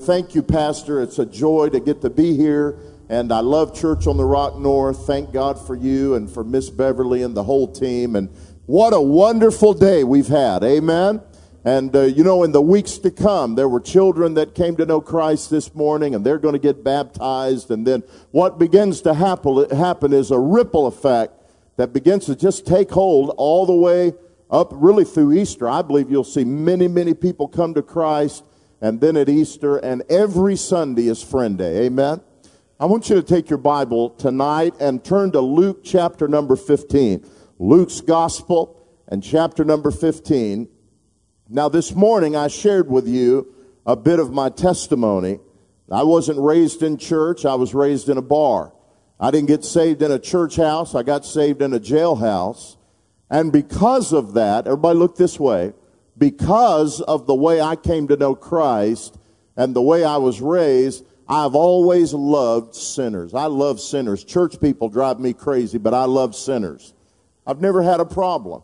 Thank you, Pastor. It's a joy to get to be here. And I love Church on the Rock North. Thank God for you and for Miss Beverly and the whole team. And what a wonderful day we've had. Amen. And, uh, you know, in the weeks to come, there were children that came to know Christ this morning and they're going to get baptized. And then what begins to happen, happen is a ripple effect that begins to just take hold all the way up really through Easter. I believe you'll see many, many people come to Christ and then at Easter, and every Sunday is Friend Day. Amen? I want you to take your Bible tonight and turn to Luke chapter number 15. Luke's Gospel and chapter number 15. Now, this morning I shared with you a bit of my testimony. I wasn't raised in church, I was raised in a bar. I didn't get saved in a church house, I got saved in a jailhouse. And because of that, everybody look this way because of the way I came to know Christ and the way I was raised, I've always loved sinners. I love sinners. Church people drive me crazy, but I love sinners. I've never had a problem.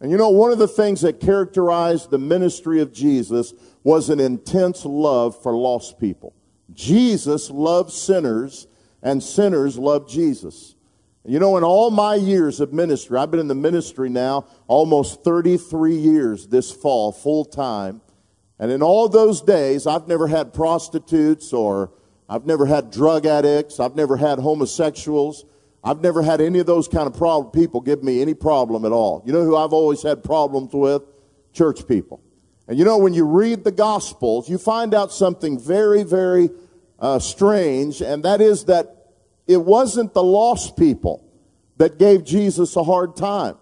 And you know, one of the things that characterized the ministry of Jesus was an intense love for lost people. Jesus loved sinners, and sinners loved Jesus. You know, in all my years of ministry, I've been in the ministry now almost 33 years this fall, full time. And in all those days, I've never had prostitutes or I've never had drug addicts. I've never had homosexuals. I've never had any of those kind of problem, people give me any problem at all. You know who I've always had problems with? Church people. And you know, when you read the Gospels, you find out something very, very uh, strange, and that is that it wasn't the lost people that gave Jesus a hard time.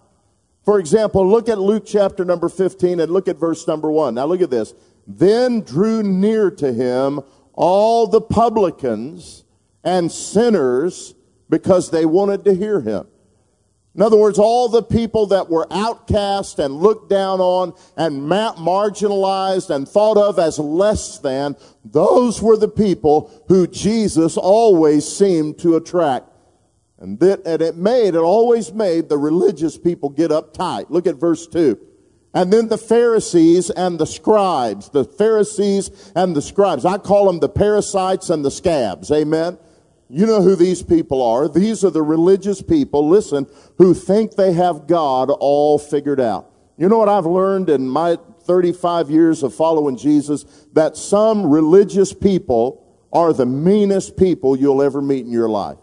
For example, look at Luke chapter number 15 and look at verse number 1. Now look at this. Then drew near to him all the publicans and sinners because they wanted to hear him. In other words, all the people that were outcast and looked down on and marginalized and thought of as less than, those were the people who Jesus always seemed to attract. And, that, and it made, it always made the religious people get uptight. Look at verse 2. And then the Pharisees and the scribes, the Pharisees and the scribes. I call them the parasites and the scabs. Amen. You know who these people are. These are the religious people, listen, who think they have God all figured out. You know what I've learned in my 35 years of following Jesus? That some religious people are the meanest people you'll ever meet in your life.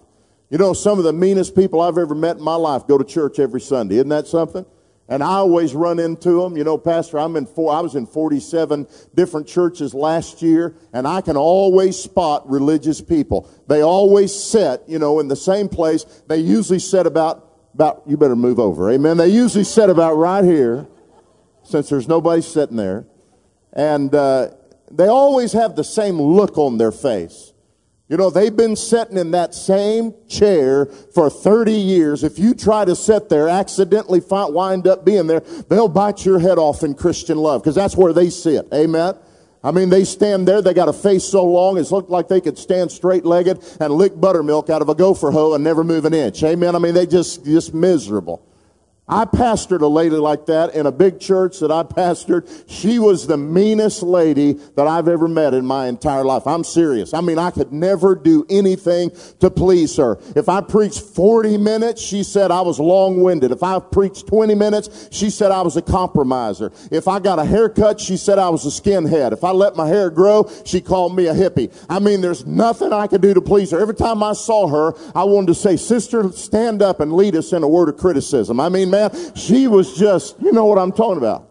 You know, some of the meanest people I've ever met in my life go to church every Sunday. Isn't that something? And I always run into them. You know, Pastor, I'm in four, I was in 47 different churches last year, and I can always spot religious people. They always sit, you know, in the same place. They usually sit about, about, you better move over. Amen. They usually sit about right here, since there's nobody sitting there. And, uh, they always have the same look on their face. You know, they've been sitting in that same chair for 30 years. If you try to sit there, accidentally find, wind up being there, they'll bite your head off in Christian love because that's where they sit. Amen. I mean, they stand there, they got a face so long, it's looked like they could stand straight legged and lick buttermilk out of a gopher hoe and never move an inch. Amen. I mean, they just, just miserable. I pastored a lady like that in a big church that I pastored. She was the meanest lady that I've ever met in my entire life. I'm serious. I mean, I could never do anything to please her. If I preached 40 minutes, she said I was long-winded. If I preached 20 minutes, she said I was a compromiser. If I got a haircut, she said I was a skinhead. If I let my hair grow, she called me a hippie. I mean, there's nothing I could do to please her. Every time I saw her, I wanted to say, sister, stand up and lead us in a word of criticism. I mean, She was just, you know what I'm talking about.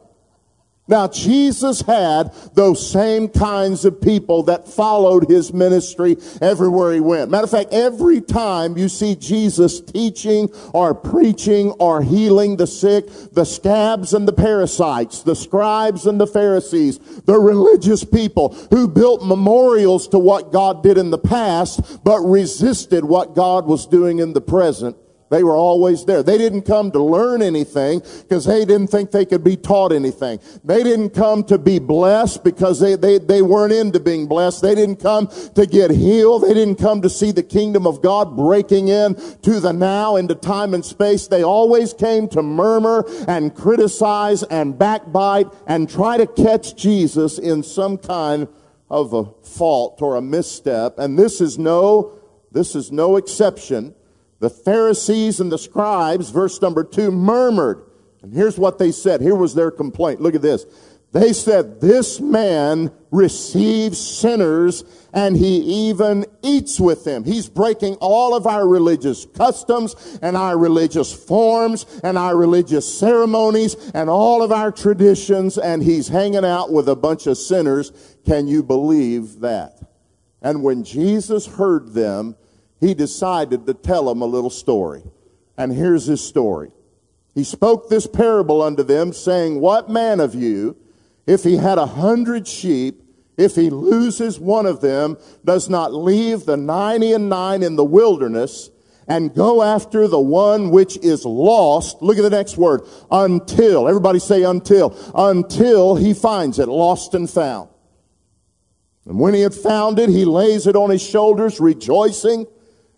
Now, Jesus had those same kinds of people that followed his ministry everywhere he went. Matter of fact, every time you see Jesus teaching or preaching or healing the sick, the scabs and the parasites, the scribes and the Pharisees, the religious people who built memorials to what God did in the past, but resisted what God was doing in the present, they were always there. They didn't come to learn anything because they didn't think they could be taught anything. They didn't come to be blessed because they, they, they weren't into being blessed. They didn't come to get healed. They didn't come to see the kingdom of God breaking in to the now, into time and space. They always came to murmur and criticize and backbite and try to catch Jesus in some kind of a fault or a misstep, and this is no, this is no exception. The Pharisees and the scribes, verse number two, murmured. And here's what they said. Here was their complaint. Look at this. They said, this man receives sinners and he even eats with them. He's breaking all of our religious customs and our religious forms and our religious ceremonies and all of our traditions and he's hanging out with a bunch of sinners. Can you believe that? And when Jesus heard them, he decided to tell them a little story. And here's his story. He spoke this parable unto them saying, what man of you if he had a hundred sheep, if he loses one of them, does not leave the ninety and nine in the wilderness and go after the one which is lost. Look at the next word. Until. Everybody say until. Until he finds it, lost and found. And when he had found it, he lays it on his shoulders, rejoicing.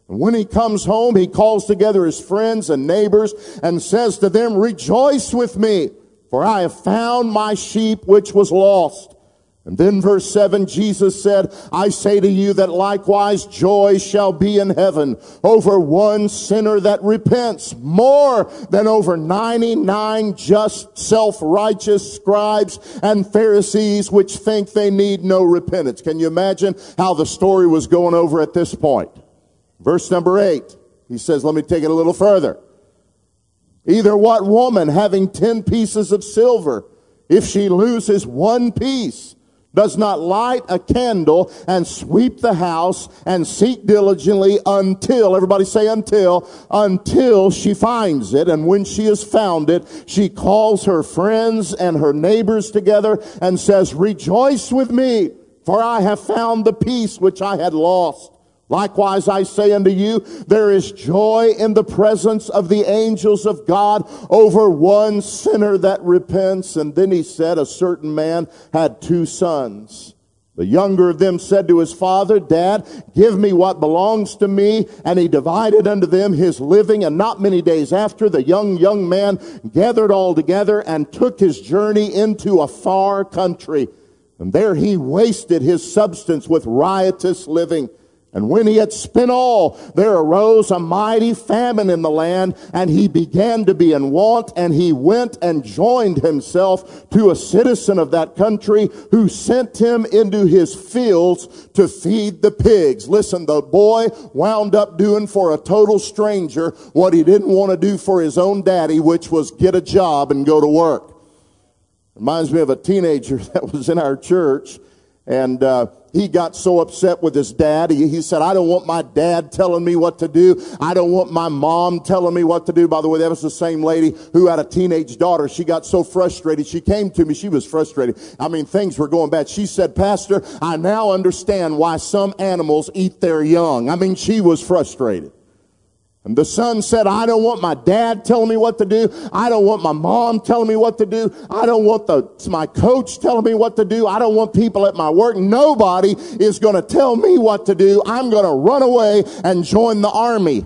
And when he comes home, he calls together his friends and neighbors and says to them, rejoice with me for I have found my sheep which was lost. And then verse 7, Jesus said, I say to you that likewise joy shall be in heaven over one sinner that repents more than over 99 just self-righteous scribes and Pharisees which think they need no repentance. Can you imagine how the story was going over at this point? Verse number 8, he says, let me take it a little further. Either what woman having ten pieces of silver, if she loses one piece, does not light a candle and sweep the house and seek diligently until, everybody say until, until she finds it. And when she has found it, she calls her friends and her neighbors together and says, rejoice with me, for I have found the piece which I had lost. Likewise, I say unto you, there is joy in the presence of the angels of God over one sinner that repents. And then he said, a certain man had two sons. The younger of them said to his father, Dad, give me what belongs to me. And he divided unto them his living. And not many days after, the young, young man gathered all together and took his journey into a far country. And there he wasted his substance with riotous living. And when he had spent all, there arose a mighty famine in the land, and he began to be in want, and he went and joined himself to a citizen of that country who sent him into his fields to feed the pigs. Listen, the boy wound up doing for a total stranger what he didn't want to do for his own daddy, which was get a job and go to work. Reminds me of a teenager that was in our church, and, uh, he got so upset with his dad. He, he, said, I don't want my dad telling me what to do. I don't want my mom telling me what to do. By the way, that was the same lady who had a teenage daughter. She got so frustrated. She came to me. She was frustrated. I mean, things were going bad. She said, Pastor, I now understand why some animals eat their young. I mean, she was frustrated. And the son said, I don't want my dad telling me what to do. I don't want my mom telling me what to do. I don't want the, my coach telling me what to do. I don't want people at my work. Nobody is going to tell me what to do. I'm going to run away and join the army.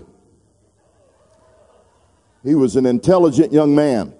He was an intelligent young man.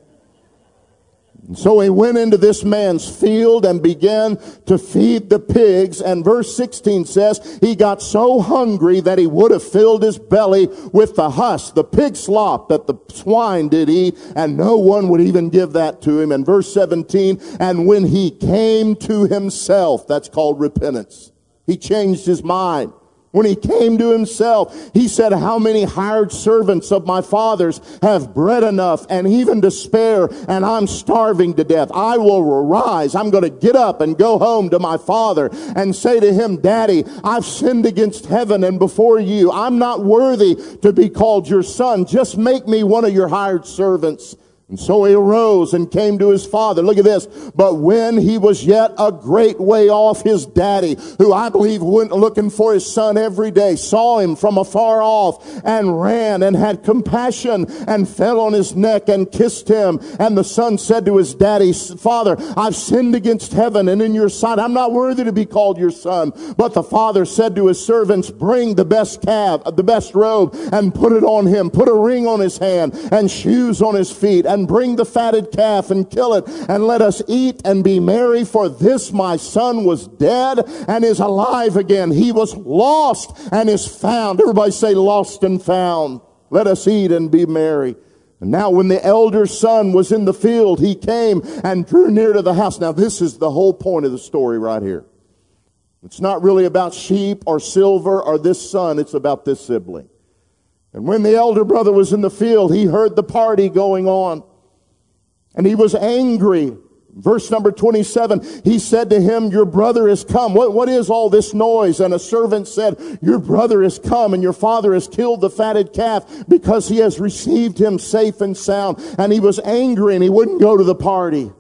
And so he went into this man's field and began to feed the pigs. And verse 16 says, he got so hungry that he would have filled his belly with the husk, the pig slop that the swine did eat, and no one would even give that to him. And verse 17, and when he came to himself, that's called repentance. He changed his mind. When he came to himself, he said, how many hired servants of my father's have bread enough and even to spare and I'm starving to death. I will arise. I'm going to get up and go home to my father and say to him, daddy, I've sinned against heaven and before you. I'm not worthy to be called your son. Just make me one of your hired servants. And so he arose and came to his father. Look at this. But when he was yet a great way off, his daddy, who I believe went looking for his son every day, saw him from afar off and ran and had compassion and fell on his neck and kissed him. And the son said to his daddy, Father, I've sinned against heaven and in your sight. I'm not worthy to be called your son. But the father said to his servants, bring the best calf, the best robe and put it on him. Put a ring on his hand and shoes on his feet and bring the fatted calf and kill it and let us eat and be merry for this my son was dead and is alive again. He was lost and is found. Everybody say lost and found. Let us eat and be merry. Now when the elder son was in the field, he came and drew near to the house. Now this is the whole point of the story right here. It's not really about sheep or silver or this son. It's about this sibling. And when the elder brother was in the field, he heard the party going on. And he was angry. Verse number 27, he said to him, your brother is come. What, what is all this noise? And a servant said, your brother is come and your father has killed the fatted calf because he has received him safe and sound. And he was angry and he wouldn't go to the party.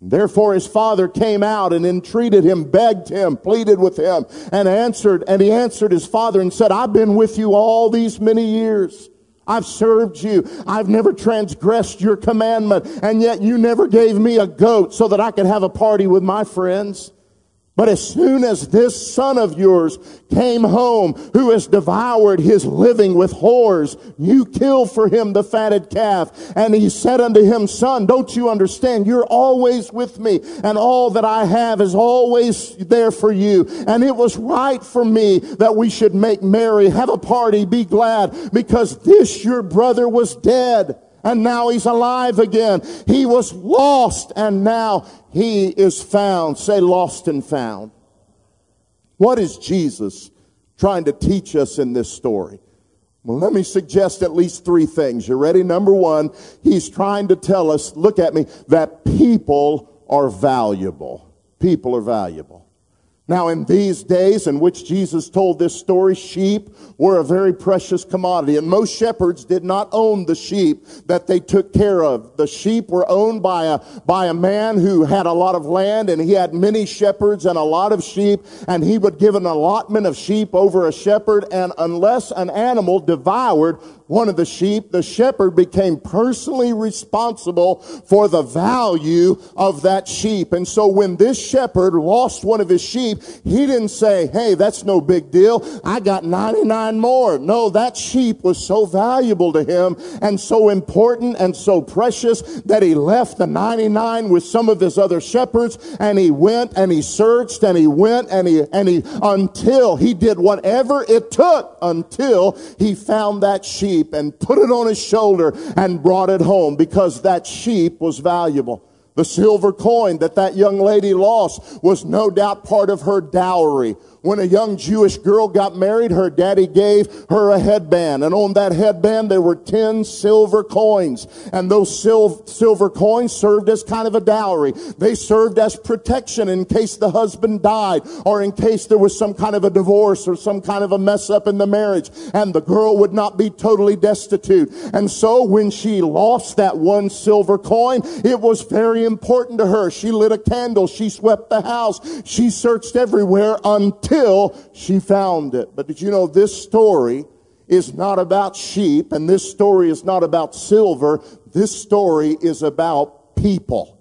Therefore his father came out and entreated him, begged him, pleaded with him, and answered, and he answered his father and said, I've been with you all these many years. I've served you. I've never transgressed your commandment, and yet you never gave me a goat so that I could have a party with my friends. But as soon as this son of yours came home, who has devoured his living with whores, you killed for him the fatted calf. And he said unto him, son, don't you understand? You're always with me and all that I have is always there for you. And it was right for me that we should make merry, have a party, be glad because this your brother was dead and now he's alive again. He was lost and now he is found. Say lost and found. What is Jesus trying to teach us in this story? Well, let me suggest at least three things. You ready? Number one, he's trying to tell us, look at me, that people are valuable. People are valuable. Now, in these days in which Jesus told this story, sheep were a very precious commodity, and most shepherds did not own the sheep that they took care of. The sheep were owned by a, by a man who had a lot of land, and he had many shepherds and a lot of sheep, and he would give an allotment of sheep over a shepherd, and unless an animal devoured one of the sheep, the shepherd became personally responsible for the value of that sheep. And so when this shepherd lost one of his sheep, he didn't say, hey, that's no big deal. I got 99 more. No, that sheep was so valuable to him and so important and so precious that he left the 99 with some of his other shepherds and he went and he searched and he went and he, and he, until he did whatever it took until he found that sheep sheep and put it on his shoulder and brought it home because that sheep was valuable. The silver coin that that young lady lost was no doubt part of her dowry. When a young Jewish girl got married, her daddy gave her a headband. And on that headband, there were 10 silver coins. And those sil- silver coins served as kind of a dowry. They served as protection in case the husband died or in case there was some kind of a divorce or some kind of a mess up in the marriage. And the girl would not be totally destitute. And so when she lost that one silver coin, it was very important to her. She lit a candle. She swept the house. She searched everywhere until until she found it. But did you know this story is not about sheep and this story is not about silver. This story is about people.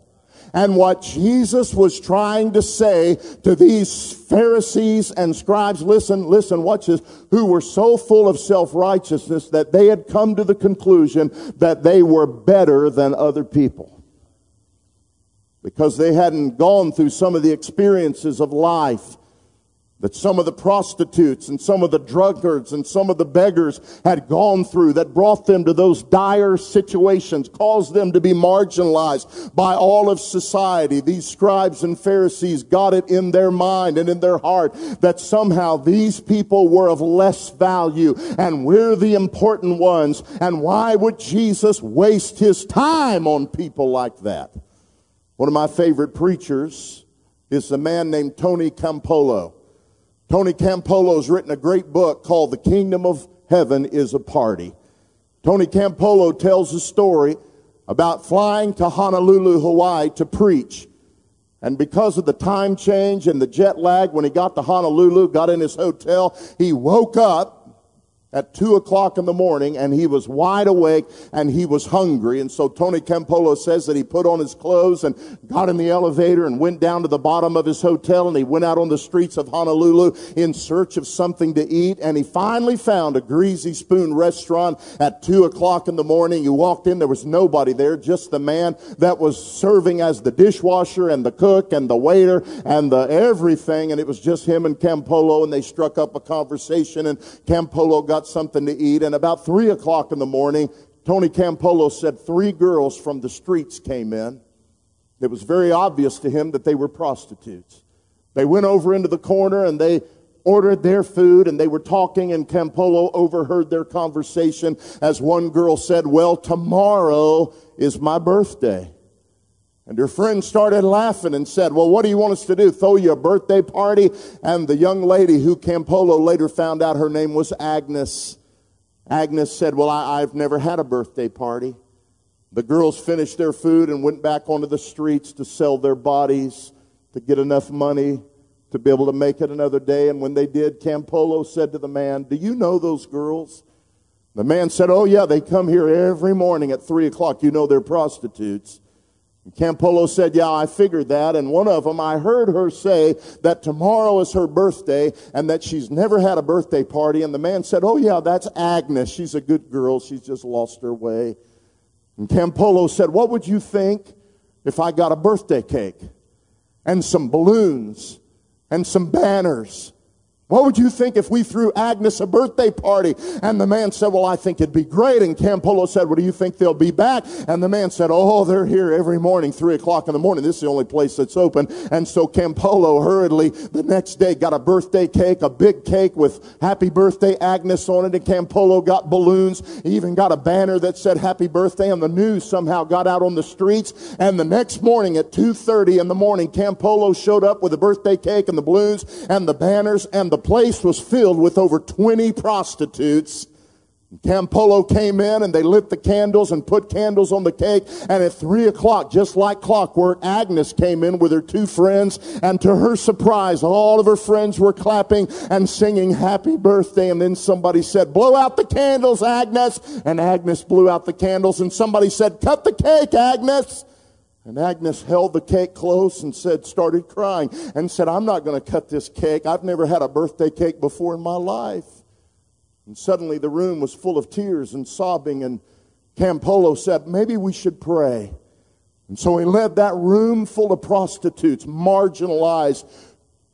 And what Jesus was trying to say to these Pharisees and scribes, listen, listen, watch this, who were so full of self-righteousness that they had come to the conclusion that they were better than other people. Because they hadn't gone through some of the experiences of life that some of the prostitutes and some of the drunkards and some of the beggars had gone through that brought them to those dire situations, caused them to be marginalized by all of society. These scribes and Pharisees got it in their mind and in their heart that somehow these people were of less value and we're the important ones. And why would Jesus waste his time on people like that? One of my favorite preachers is a man named Tony Campolo. Tony Campolo's written a great book called The Kingdom of Heaven is a Party. Tony Campolo tells a story about flying to Honolulu, Hawaii to preach. And because of the time change and the jet lag, when he got to Honolulu, got in his hotel, he woke up at two o'clock in the morning and he was wide awake and he was hungry. And so Tony Campolo says that he put on his clothes and got in the elevator and went down to the bottom of his hotel and he went out on the streets of Honolulu in search of something to eat. And he finally found a greasy spoon restaurant at two o'clock in the morning. He walked in. There was nobody there, just the man that was serving as the dishwasher and the cook and the waiter and the everything. And it was just him and Campolo and they struck up a conversation and Campolo got got something to eat. And about three o'clock in the morning, Tony Campolo said three girls from the streets came in. It was very obvious to him that they were prostitutes. They went over into the corner and they ordered their food and they were talking and Campolo overheard their conversation as one girl said, well, tomorrow is my birthday. And her friend started laughing and said, well, what do you want us to do? Throw you a birthday party? And the young lady who Campolo later found out her name was Agnes. Agnes said, well, I, have never had a birthday party. The girls finished their food and went back onto the streets to sell their bodies to get enough money to be able to make it another day. And when they did, Campolo said to the man, do you know those girls? The man said, oh yeah, they come here every morning at three o'clock. You know they're prostitutes. Campolo said, Yeah, I figured that. And one of them, I heard her say that tomorrow is her birthday and that she's never had a birthday party. And the man said, Oh, yeah, that's Agnes. She's a good girl. She's just lost her way. And Campolo said, What would you think if I got a birthday cake and some balloons and some banners what would you think if we threw Agnes a birthday party? And the man said, well, I think it'd be great. And Campolo said, well, do you think they'll be back? And the man said, oh, they're here every morning, three o'clock in the morning. This is the only place that's open. And so Campolo hurriedly the next day got a birthday cake, a big cake with happy birthday Agnes on it. And Campolo got balloons. He even got a banner that said happy birthday. And the news somehow got out on the streets. And the next morning at 2.30 in the morning, Campolo showed up with the birthday cake and the balloons and the banners and the place was filled with over 20 prostitutes. Campolo came in and they lit the candles and put candles on the cake. And at three o'clock, just like clockwork, Agnes came in with her two friends. And to her surprise, all of her friends were clapping and singing happy birthday. And then somebody said, blow out the candles, Agnes. And Agnes blew out the candles. And somebody said, cut the cake, Agnes. And Agnes held the cake close and said, started crying and said, I'm not going to cut this cake. I've never had a birthday cake before in my life. And suddenly the room was full of tears and sobbing and Campolo said, maybe we should pray. And so he led that room full of prostitutes, marginalized,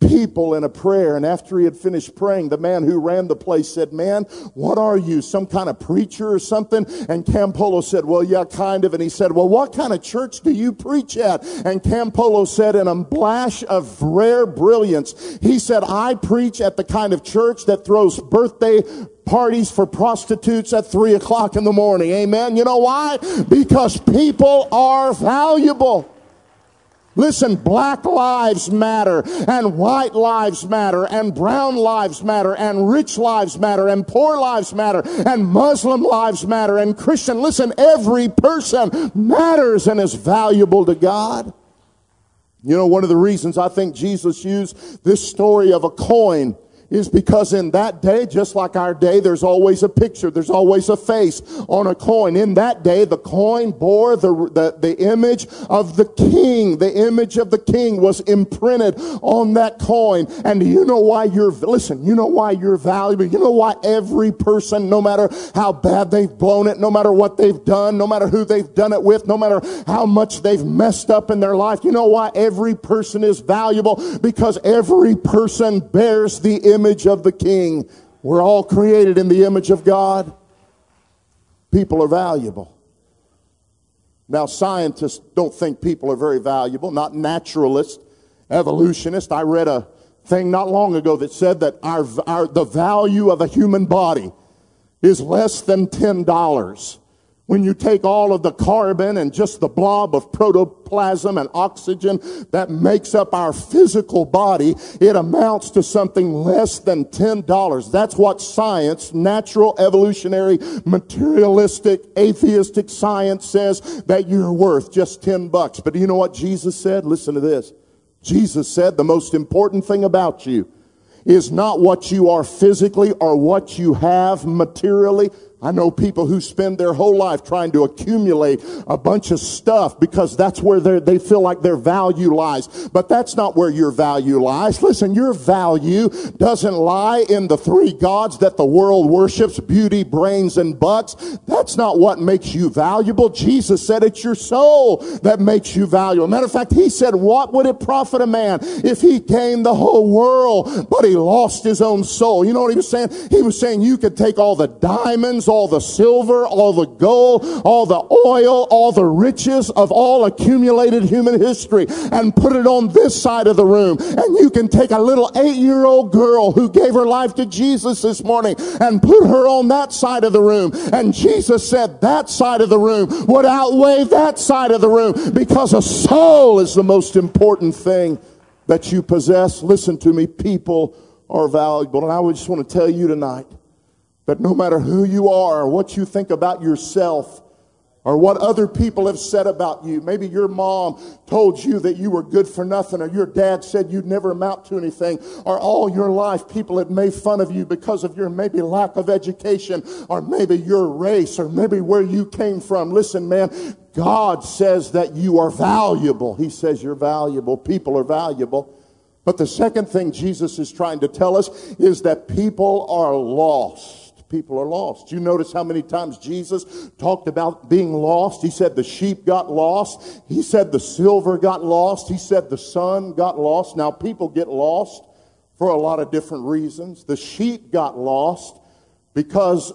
people in a prayer. And after he had finished praying, the man who ran the place said, man, what are you? Some kind of preacher or something? And Campolo said, well, yeah, kind of. And he said, well, what kind of church do you preach at? And Campolo said in a flash of rare brilliance, he said, I preach at the kind of church that throws birthday parties for prostitutes at three o'clock in the morning. Amen. You know why? Because people are valuable. Listen, black lives matter and white lives matter and brown lives matter and rich lives matter and poor lives matter and Muslim lives matter and Christian. Listen, every person matters and is valuable to God. You know, one of the reasons I think Jesus used this story of a coin is because in that day, just like our day, there's always a picture, there's always a face on a coin. In that day, the coin bore the, the, the image of the king. The image of the king was imprinted on that coin. And you know why you're, listen, you know why you're valuable. You know why every person, no matter how bad they've blown it, no matter what they've done, no matter who they've done it with, no matter how much they've messed up in their life, you know why every person is valuable? Because every person bears the image image of the King. We're all created in the image of God. People are valuable. Now, scientists don't think people are very valuable, not naturalists, evolutionists. I read a thing not long ago that said that our, our, the value of a human body is less than $10. When you take all of the carbon and just the blob of protoplasm and oxygen that makes up our physical body, it amounts to something less than $10. That's what science, natural, evolutionary, materialistic, atheistic science says that you're worth just 10 bucks. But do you know what Jesus said? Listen to this. Jesus said the most important thing about you is not what you are physically or what you have materially. I know people who spend their whole life trying to accumulate a bunch of stuff because that's where they feel like their value lies. But that's not where your value lies. Listen, your value doesn't lie in the three gods that the world worships, beauty, brains, and bucks. That's not what makes you valuable. Jesus said it's your soul that makes you valuable. Matter of fact, he said, what would it profit a man if he gained the whole world, but he lost his own soul? You know what he was saying? He was saying you could take all the diamonds, all the silver, all the gold, all the oil, all the riches of all accumulated human history and put it on this side of the room. And you can take a little eight year old girl who gave her life to Jesus this morning and put her on that side of the room. And Jesus said that side of the room would outweigh that side of the room because a soul is the most important thing that you possess. Listen to me, people are valuable. And I just want to tell you tonight that no matter who you are, or what you think about yourself, or what other people have said about you. Maybe your mom told you that you were good for nothing, or your dad said you'd never amount to anything, or all your life people had made fun of you because of your maybe lack of education, or maybe your race, or maybe where you came from. Listen, man, God says that you are valuable. He says you're valuable. People are valuable. But the second thing Jesus is trying to tell us is that people are lost people are lost. You notice how many times Jesus talked about being lost? He said the sheep got lost. He said the silver got lost. He said the son got lost. Now, people get lost for a lot of different reasons. The sheep got lost because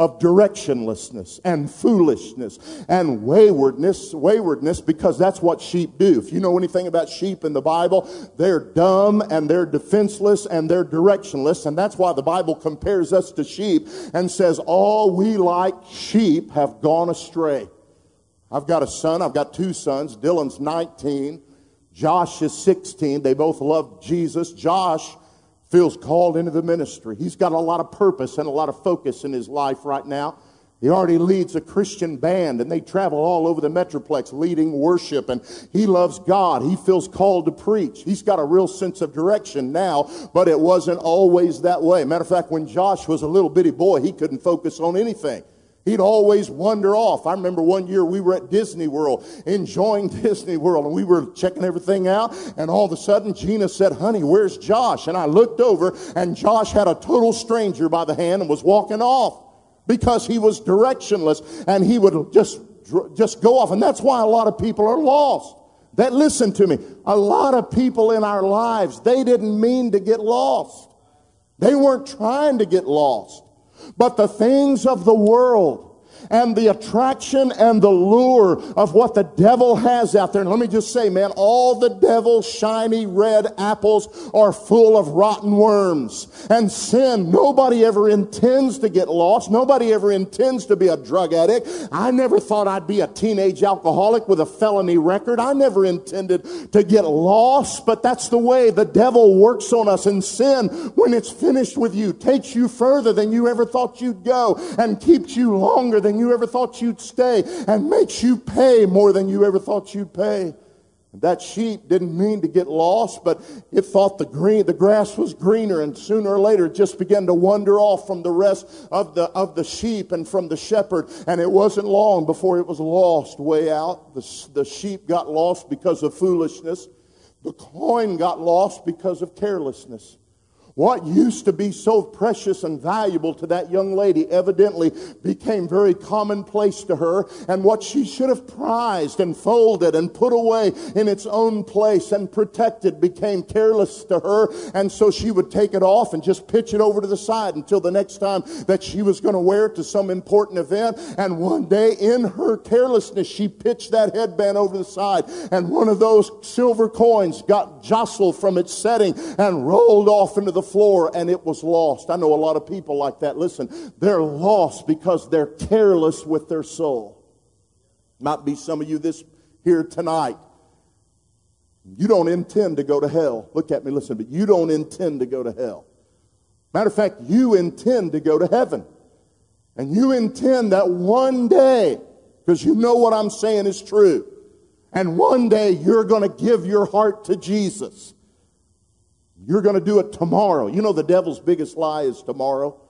of directionlessness and foolishness and waywardness, waywardness, because that's what sheep do. If you know anything about sheep in the Bible, they're dumb and they're defenseless and they're directionless. And that's why the Bible compares us to sheep and says, all we like sheep have gone astray. I've got a son. I've got two sons. Dylan's 19. Josh is 16. They both love Jesus. Josh feels called into the ministry. He's got a lot of purpose and a lot of focus in his life right now. He already leads a Christian band and they travel all over the Metroplex leading worship and he loves God. He feels called to preach. He's got a real sense of direction now, but it wasn't always that way. Matter of fact, when Josh was a little bitty boy, he couldn't focus on anything. He'd always wander off. I remember one year we were at Disney World, enjoying Disney World, and we were checking everything out. And all of a sudden, Gina said, Honey, where's Josh? And I looked over, and Josh had a total stranger by the hand and was walking off because he was directionless and he would just, just go off. And that's why a lot of people are lost. That, listen to me, a lot of people in our lives, they didn't mean to get lost. They weren't trying to get lost. But the things of the world and the attraction and the lure of what the devil has out there. And let me just say, man, all the devil's shiny red apples are full of rotten worms. And sin, nobody ever intends to get lost. Nobody ever intends to be a drug addict. I never thought I'd be a teenage alcoholic with a felony record. I never intended to get lost, but that's the way the devil works on us. And sin, when it's finished with you, takes you further than you ever thought you'd go and keeps you longer than you ever thought you'd stay and makes you pay more than you ever thought you'd pay. That sheep didn't mean to get lost, but it thought the green, the grass was greener, and sooner or later it just began to wander off from the rest of the, of the sheep and from the shepherd. And it wasn't long before it was lost way out. The, the sheep got lost because of foolishness. The coin got lost because of carelessness. What used to be so precious and valuable to that young lady evidently became very commonplace to her, and what she should have prized and folded and put away in its own place and protected became careless to her, and so she would take it off and just pitch it over to the side until the next time that she was going to wear it to some important event. And one day, in her carelessness, she pitched that headband over the side, and one of those silver coins got jostled from its setting and rolled off into the floor and it was lost. I know a lot of people like that. Listen, they're lost because they're careless with their soul. Might be some of you this here tonight. You don't intend to go to hell. Look at me, listen, but you don't intend to go to hell. Matter of fact, you intend to go to heaven. And you intend that one day, because you know what I'm saying is true, and one day you're going to give your heart to Jesus. You're going to do it tomorrow. You know, the devil's biggest lie is tomorrow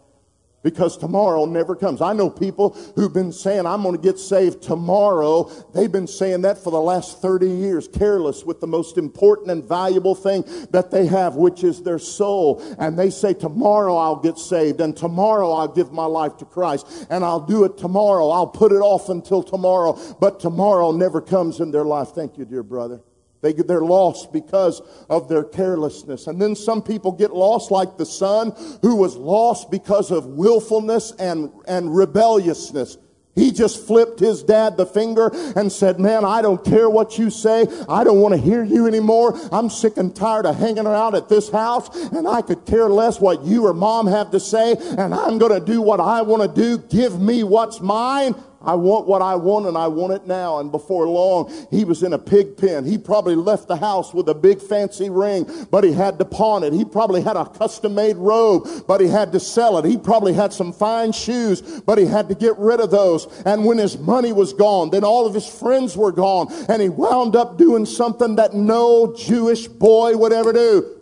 because tomorrow never comes. I know people who've been saying, I'm going to get saved tomorrow. They've been saying that for the last 30 years, careless with the most important and valuable thing that they have, which is their soul. And they say, tomorrow I'll get saved and tomorrow I'll give my life to Christ and I'll do it tomorrow. I'll put it off until tomorrow, but tomorrow never comes in their life. Thank you, dear brother. They, they're lost because of their carelessness. And then some people get lost like the son who was lost because of willfulness and, and rebelliousness. He just flipped his dad the finger and said, man, I don't care what you say. I don't want to hear you anymore. I'm sick and tired of hanging around at this house and I could care less what you or mom have to say and I'm going to do what I want to do. Give me what's mine. I want what I want and I want it now. And before long, he was in a pig pen. He probably left the house with a big fancy ring, but he had to pawn it. He probably had a custom made robe, but he had to sell it. He probably had some fine shoes, but he had to get rid of those. And when his money was gone, then all of his friends were gone. And he wound up doing something that no Jewish boy would ever do.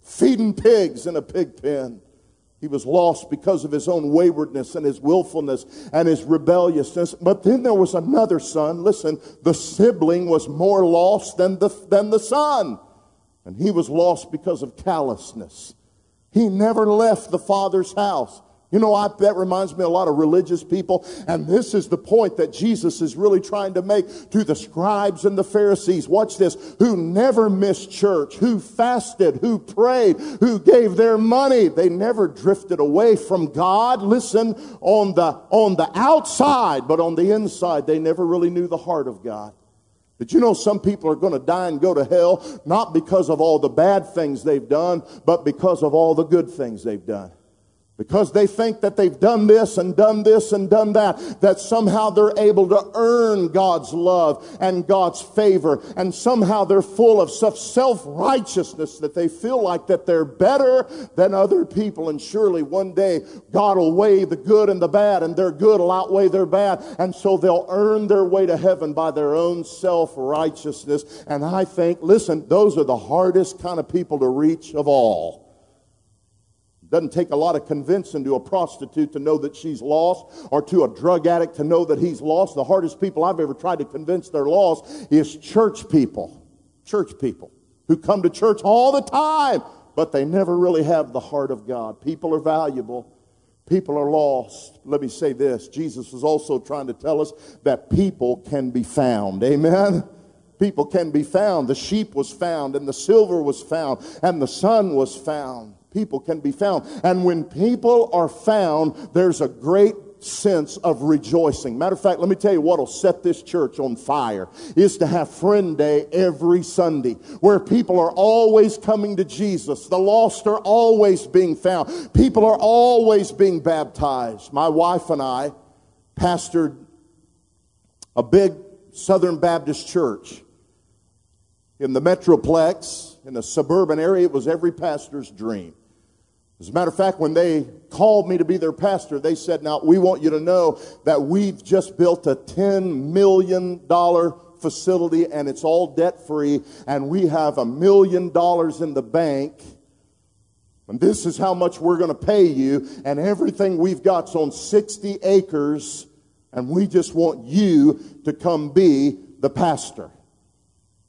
Feeding pigs in a pig pen. He was lost because of his own waywardness and his willfulness and his rebelliousness. But then there was another son. Listen, the sibling was more lost than the, than the son. And he was lost because of callousness. He never left the father's house. You know, I, that reminds me a lot of religious people. And this is the point that Jesus is really trying to make to the scribes and the Pharisees. Watch this. Who never missed church, who fasted, who prayed, who gave their money. They never drifted away from God. Listen, on the, on the outside, but on the inside, they never really knew the heart of God. Did you know some people are going to die and go to hell not because of all the bad things they've done, but because of all the good things they've done? Because they think that they've done this and done this and done that, that somehow they're able to earn God's love and God's favor. And somehow they're full of such self-righteousness that they feel like that they're better than other people. And surely one day God will weigh the good and the bad and their good will outweigh their bad. And so they'll earn their way to heaven by their own self-righteousness. And I think, listen, those are the hardest kind of people to reach of all. Doesn't take a lot of convincing to a prostitute to know that she's lost or to a drug addict to know that he's lost. The hardest people I've ever tried to convince they're lost is church people. Church people who come to church all the time, but they never really have the heart of God. People are valuable. People are lost. Let me say this. Jesus was also trying to tell us that people can be found. Amen people can be found. The sheep was found, and the silver was found, and the son was found people can be found. And when people are found, there's a great sense of rejoicing. Matter of fact, let me tell you what'll set this church on fire is to have friend day every Sunday where people are always coming to Jesus. The lost are always being found. People are always being baptized. My wife and I pastored a big Southern Baptist church in the Metroplex in a suburban area. It was every pastor's dream. As a matter of fact, when they called me to be their pastor, they said, Now, we want you to know that we've just built a $10 million facility and it's all debt free, and we have a million dollars in the bank. And this is how much we're going to pay you, and everything we've got's on 60 acres, and we just want you to come be the pastor.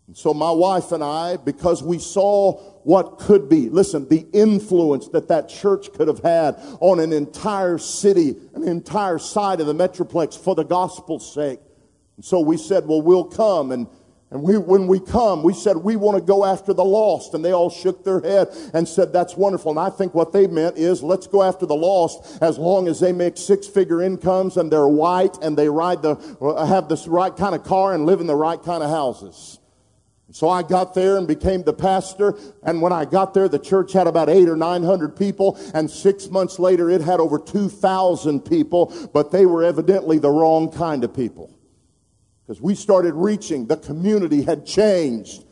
And so my wife and I, because we saw what could be, listen, the influence that that church could have had on an entire city, an entire side of the Metroplex for the gospel's sake. And so we said, well, we'll come. And, and we, when we come, we said, we want to go after the lost. And they all shook their head and said, that's wonderful. And I think what they meant is, let's go after the lost as long as they make six figure incomes and they're white and they ride the, uh, have the right kind of car and live in the right kind of houses. So I got there and became the pastor. And when I got there, the church had about eight or nine hundred people. And six months later, it had over 2,000 people. But they were evidently the wrong kind of people. Because we started reaching, the community had changed.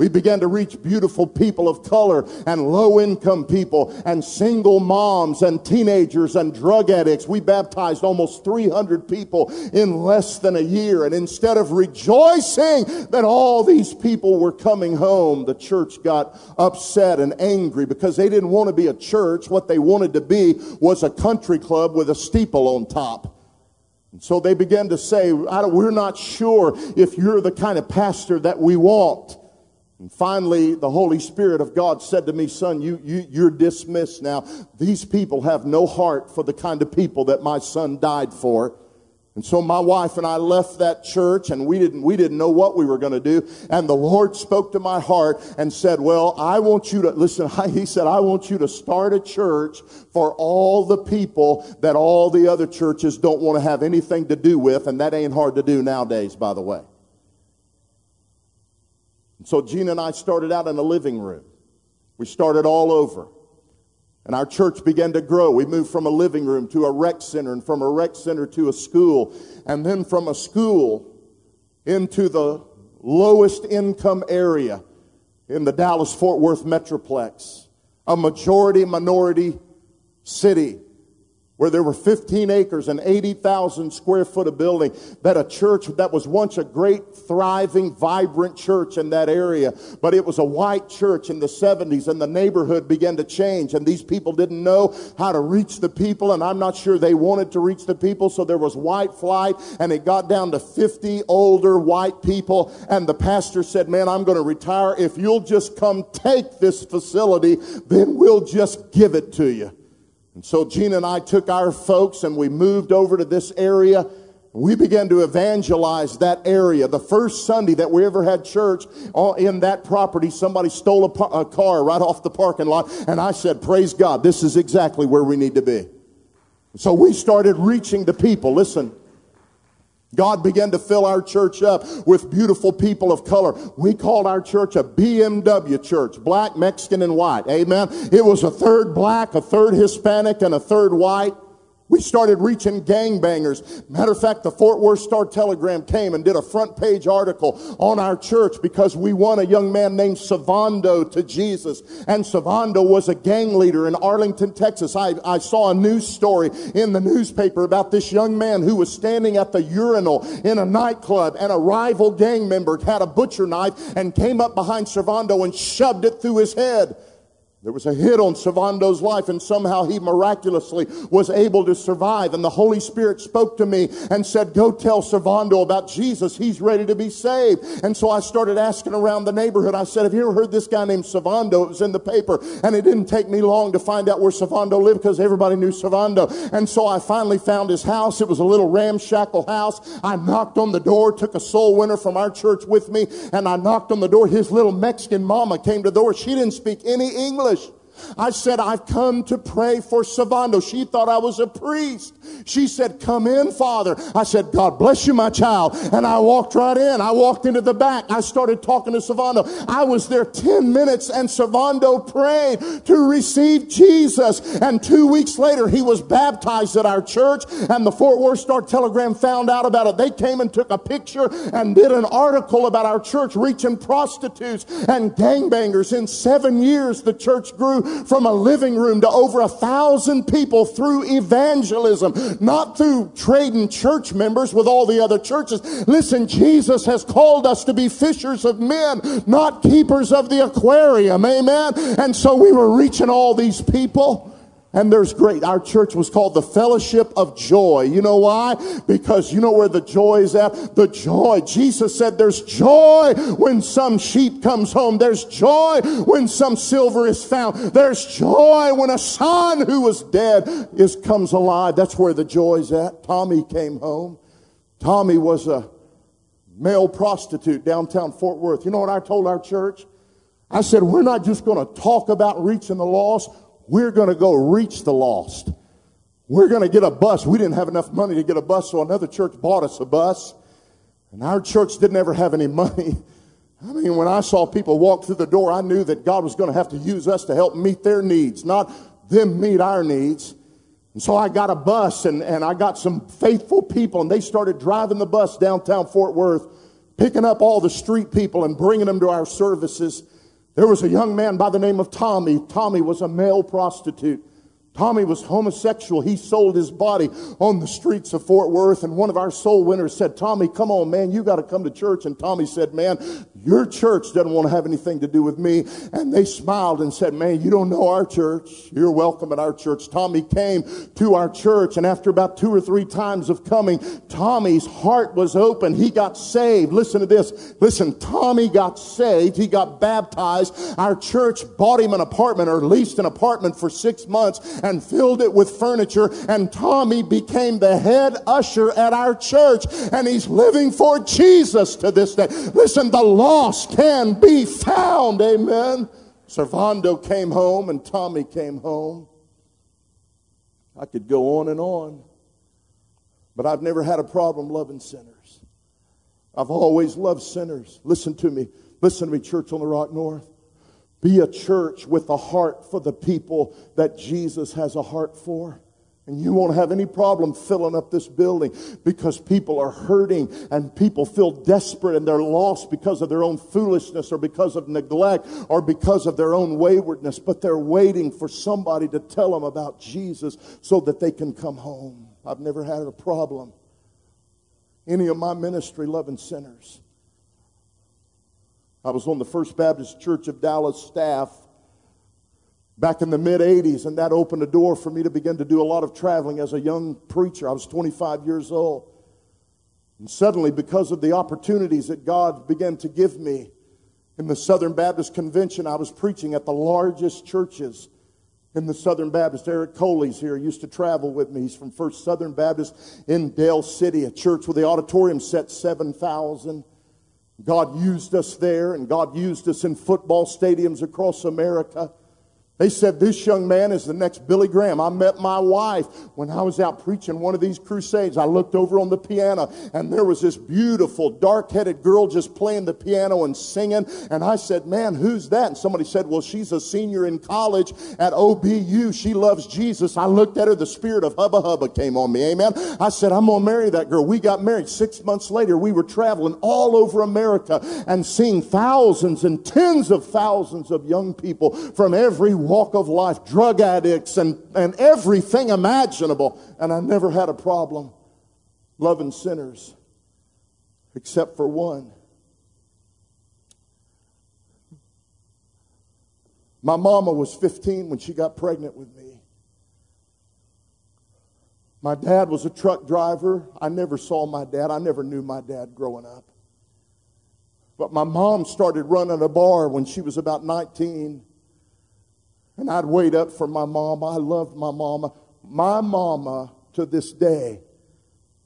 We began to reach beautiful people of color and low income people and single moms and teenagers and drug addicts. We baptized almost 300 people in less than a year. And instead of rejoicing that all these people were coming home, the church got upset and angry because they didn't want to be a church. What they wanted to be was a country club with a steeple on top. And so they began to say, we're not sure if you're the kind of pastor that we want. And finally, the Holy Spirit of God said to me, son, you, you, you're dismissed now. These people have no heart for the kind of people that my son died for. And so my wife and I left that church and we didn't, we didn't know what we were going to do. And the Lord spoke to my heart and said, well, I want you to, listen, he said, I want you to start a church for all the people that all the other churches don't want to have anything to do with. And that ain't hard to do nowadays, by the way. And so Gina and I started out in a living room. We started all over. And our church began to grow. We moved from a living room to a rec center and from a rec center to a school. And then from a school into the lowest income area in the Dallas Fort Worth Metroplex. A majority minority city where there were 15 acres and 80,000 square foot of building, that a church that was once a great, thriving, vibrant church in that area, but it was a white church in the 70s and the neighborhood began to change and these people didn't know how to reach the people and I'm not sure they wanted to reach the people, so there was white flight and it got down to 50 older white people and the pastor said, man, I'm going to retire. If you'll just come take this facility, then we'll just give it to you. And so Gina and I took our folks and we moved over to this area. We began to evangelize that area. The first Sunday that we ever had church in that property, somebody stole a, a car right off the parking lot. And I said, praise God, this is exactly where we need to be. So we started reaching the people. Listen, God began to fill our church up with beautiful people of color. We called our church a BMW church, black, Mexican, and white. Amen. It was a third black, a third Hispanic, and a third white. We started reaching gangbangers. Matter of fact, the Fort Worth Star Telegram came and did a front page article on our church because we won a young man named Servando to Jesus. And Servando was a gang leader in Arlington, Texas. I, I saw a news story in the newspaper about this young man who was standing at the urinal in a nightclub and a rival gang member had a butcher knife and came up behind Servando and shoved it through his head. There was a hit on Servando's life and somehow he miraculously was able to survive. And the Holy Spirit spoke to me and said, go tell Servando about Jesus. He's ready to be saved. And so I started asking around the neighborhood. I said, have you ever heard this guy named Servando? It was in the paper. And it didn't take me long to find out where Servando lived because everybody knew Servando. And so I finally found his house. It was a little ramshackle house. I knocked on the door, took a soul winner from our church with me, and I knocked on the door. His little Mexican mama came to the door. She didn't speak any English. I said, I've come to pray for Servando. She thought I was a priest. She said, come in, Father. I said, God bless you, my child. And I walked right in. I walked into the back. I started talking to Servando. I was there 10 minutes and Servando prayed to receive Jesus. And two weeks later, he was baptized at our church and the Fort Worth Star Telegram found out about it. They came and took a picture and did an article about our church reaching prostitutes and gangbangers. In seven years, the church grew from a living room to over a thousand people through evangelism, not through trading church members with all the other churches. Listen, Jesus has called us to be fishers of men, not keepers of the aquarium. Amen. And so we were reaching all these people. And there's great. Our church was called the Fellowship of Joy. You know why? Because you know where the joy is at? The joy. Jesus said there's joy when some sheep comes home. There's joy when some silver is found. There's joy when a son who was dead is comes alive. That's where the joy's at. Tommy came home. Tommy was a male prostitute downtown Fort Worth. You know what I told our church? I said, we're not just going to talk about reaching the lost. We're going to go reach the lost. We're going to get a bus. We didn't have enough money to get a bus, so another church bought us a bus. And our church didn't ever have any money. I mean, when I saw people walk through the door, I knew that God was going to have to use us to help meet their needs, not them meet our needs. And so I got a bus and, and I got some faithful people and they started driving the bus downtown Fort Worth picking up all the street people and bringing them to our services. There was a young man by the name of Tommy. Tommy was a male prostitute. Tommy was homosexual. He sold his body on the streets of Fort Worth. And one of our soul winners said, Tommy, come on, man, you got to come to church. And Tommy said, man, your church doesn't want to have anything to do with me. And they smiled and said, man, you don't know our church. You're welcome at our church. Tommy came to our church. And after about two or three times of coming, Tommy's heart was open. He got saved. Listen to this. Listen, Tommy got saved. He got baptized. Our church bought him an apartment or leased an apartment for six months and filled it with furniture. And Tommy became the head usher at our church. And he's living for Jesus to this day. Listen, the lost can be found. Amen. Servando came home and Tommy came home. I could go on and on. But I've never had a problem loving sinners. I've always loved sinners. Listen to me. Listen to me, Church on the Rock North. Be a church with a heart for the people that Jesus has a heart for. And you won't have any problem filling up this building because people are hurting and people feel desperate and they're lost because of their own foolishness or because of neglect or because of their own waywardness. But they're waiting for somebody to tell them about Jesus so that they can come home. I've never had a problem. Any of my ministry loving sinners. I was on the First Baptist Church of Dallas staff back in the mid 80s, and that opened a door for me to begin to do a lot of traveling as a young preacher. I was 25 years old. And suddenly, because of the opportunities that God began to give me in the Southern Baptist Convention, I was preaching at the largest churches in the Southern Baptist. Eric Coley's here, used to travel with me. He's from First Southern Baptist in Del City, a church where the auditorium set 7,000. God used us there, and God used us in football stadiums across America. They said, This young man is the next Billy Graham. I met my wife when I was out preaching one of these crusades. I looked over on the piano and there was this beautiful, dark headed girl just playing the piano and singing. And I said, Man, who's that? And somebody said, Well, she's a senior in college at OBU. She loves Jesus. I looked at her. The spirit of hubba hubba came on me. Amen. I said, I'm going to marry that girl. We got married. Six months later, we were traveling all over America and seeing thousands and tens of thousands of young people from every walk of life, drug addicts and, and everything imaginable. And I never had a problem loving sinners except for one. My mama was 15 when she got pregnant with me. My dad was a truck driver. I never saw my dad. I never knew my dad growing up. But my mom started running a bar when she was about 19. And I'd wait up for my mama. I loved my mama. My mama, to this day,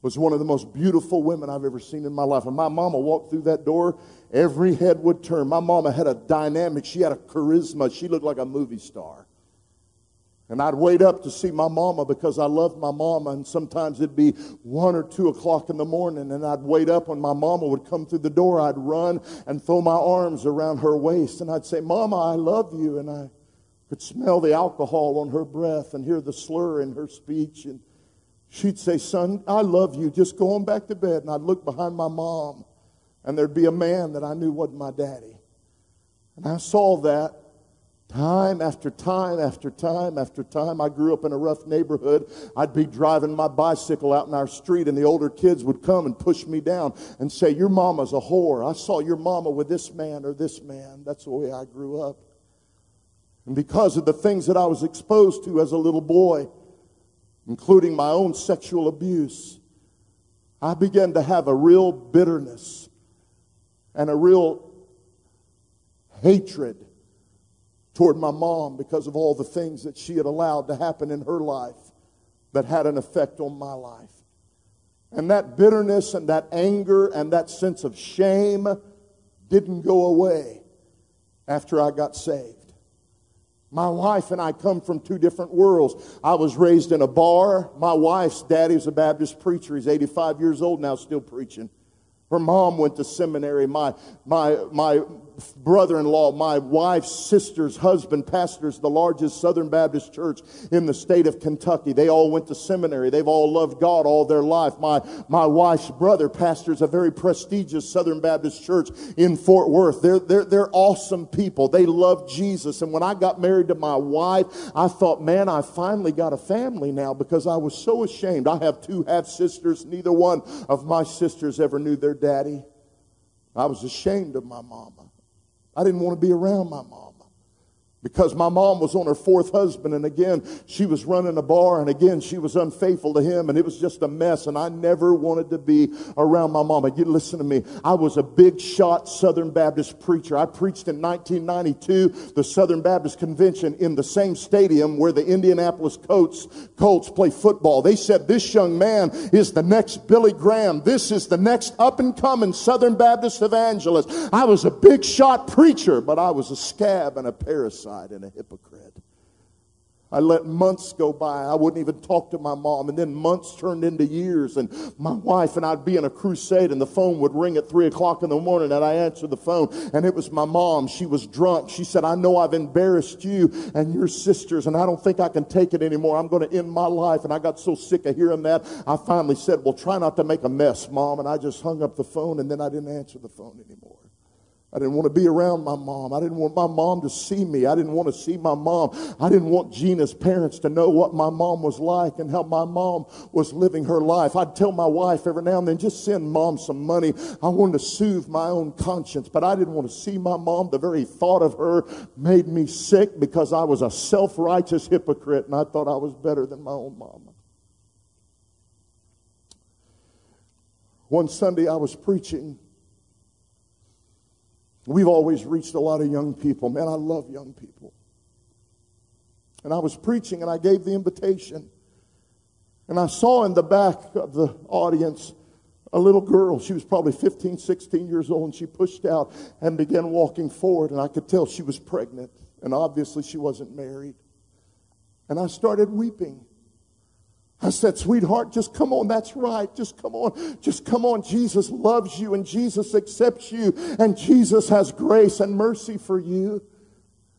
was one of the most beautiful women I've ever seen in my life. And my mama walked through that door, every head would turn. My mama had a dynamic, she had a charisma. She looked like a movie star. And I'd wait up to see my mama because I loved my mama. And sometimes it'd be one or two o'clock in the morning. And I'd wait up when my mama would come through the door. I'd run and throw my arms around her waist. And I'd say, Mama, I love you. And I could smell the alcohol on her breath and hear the slur in her speech. And she'd say, Son, I love you. Just go on back to bed. And I'd look behind my mom, and there'd be a man that I knew wasn't my daddy. And I saw that time after time after time after time. I grew up in a rough neighborhood. I'd be driving my bicycle out in our street, and the older kids would come and push me down and say, Your mama's a whore. I saw your mama with this man or this man. That's the way I grew up. And because of the things that I was exposed to as a little boy, including my own sexual abuse, I began to have a real bitterness and a real hatred toward my mom because of all the things that she had allowed to happen in her life that had an effect on my life. And that bitterness and that anger and that sense of shame didn't go away after I got saved. My wife and I come from two different worlds. I was raised in a bar. My wife's daddy was a Baptist preacher. He's 85 years old now, still preaching. Her mom went to seminary. My, my, my brother in law, my wife's sister's husband pastors the largest Southern Baptist church in the state of Kentucky. They all went to seminary. They've all loved God all their life. My, my wife's brother pastors a very prestigious Southern Baptist church in Fort Worth. They're, they're, they're awesome people. They love Jesus. And when I got married to my wife, I thought, man, I finally got a family now because I was so ashamed. I have two half sisters. Neither one of my sisters ever knew their daddy. I was ashamed of my mama. I didn't want to be around my mom because my mom was on her fourth husband and again she was running a bar and again she was unfaithful to him and it was just a mess and I never wanted to be around my mom. You listen to me. I was a big shot Southern Baptist preacher. I preached in 1992 the Southern Baptist Convention in the same stadium where the Indianapolis Colts, Colts play football. They said this young man is the next Billy Graham. This is the next up and coming Southern Baptist evangelist. I was a big shot preacher, but I was a scab and a parasite and a hypocrite. I let months go by. I wouldn't even talk to my mom. And then months turned into years. And my wife and I'd be in a crusade and the phone would ring at three o'clock in the morning and I answered the phone and it was my mom. She was drunk. She said, I know I've embarrassed you and your sisters and I don't think I can take it anymore. I'm going to end my life. And I got so sick of hearing that. I finally said, well, try not to make a mess, mom. And I just hung up the phone and then I didn't answer the phone anymore. I didn't want to be around my mom. I didn't want my mom to see me. I didn't want to see my mom. I didn't want Gina's parents to know what my mom was like and how my mom was living her life. I'd tell my wife every now and then, just send mom some money. I wanted to soothe my own conscience, but I didn't want to see my mom. The very thought of her made me sick because I was a self-righteous hypocrite and I thought I was better than my own mama. One Sunday I was preaching We've always reached a lot of young people. Man, I love young people. And I was preaching and I gave the invitation. And I saw in the back of the audience a little girl. She was probably 15, 16 years old, and she pushed out and began walking forward. And I could tell she was pregnant, and obviously she wasn't married. And I started weeping. I said, sweetheart, just come on. That's right. Just come on. Just come on. Jesus loves you and Jesus accepts you and Jesus has grace and mercy for you.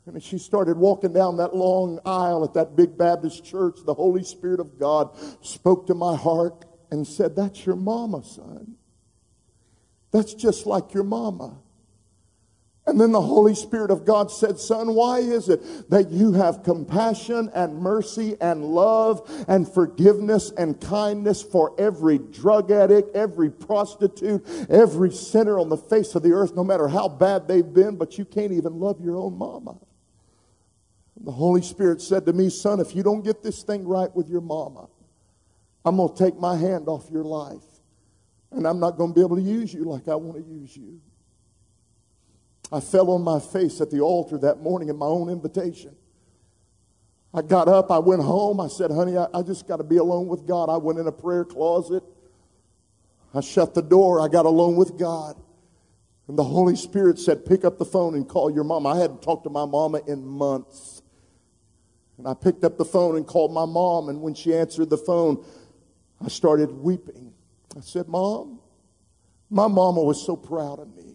And as she started walking down that long aisle at that big Baptist church, the Holy Spirit of God spoke to my heart and said, That's your mama, son. That's just like your mama. And then the Holy Spirit of God said, Son, why is it that you have compassion and mercy and love and forgiveness and kindness for every drug addict, every prostitute, every sinner on the face of the earth, no matter how bad they've been, but you can't even love your own mama? The Holy Spirit said to me, Son, if you don't get this thing right with your mama, I'm going to take my hand off your life. And I'm not going to be able to use you like I want to use you. I fell on my face at the altar that morning in my own invitation. I got up, I went home. I said, honey, I, I just got to be alone with God. I went in a prayer closet. I shut the door. I got alone with God. And the Holy Spirit said, pick up the phone and call your mom. I hadn't talked to my mama in months. And I picked up the phone and called my mom. And when she answered the phone, I started weeping. I said, Mom, my mama was so proud of me.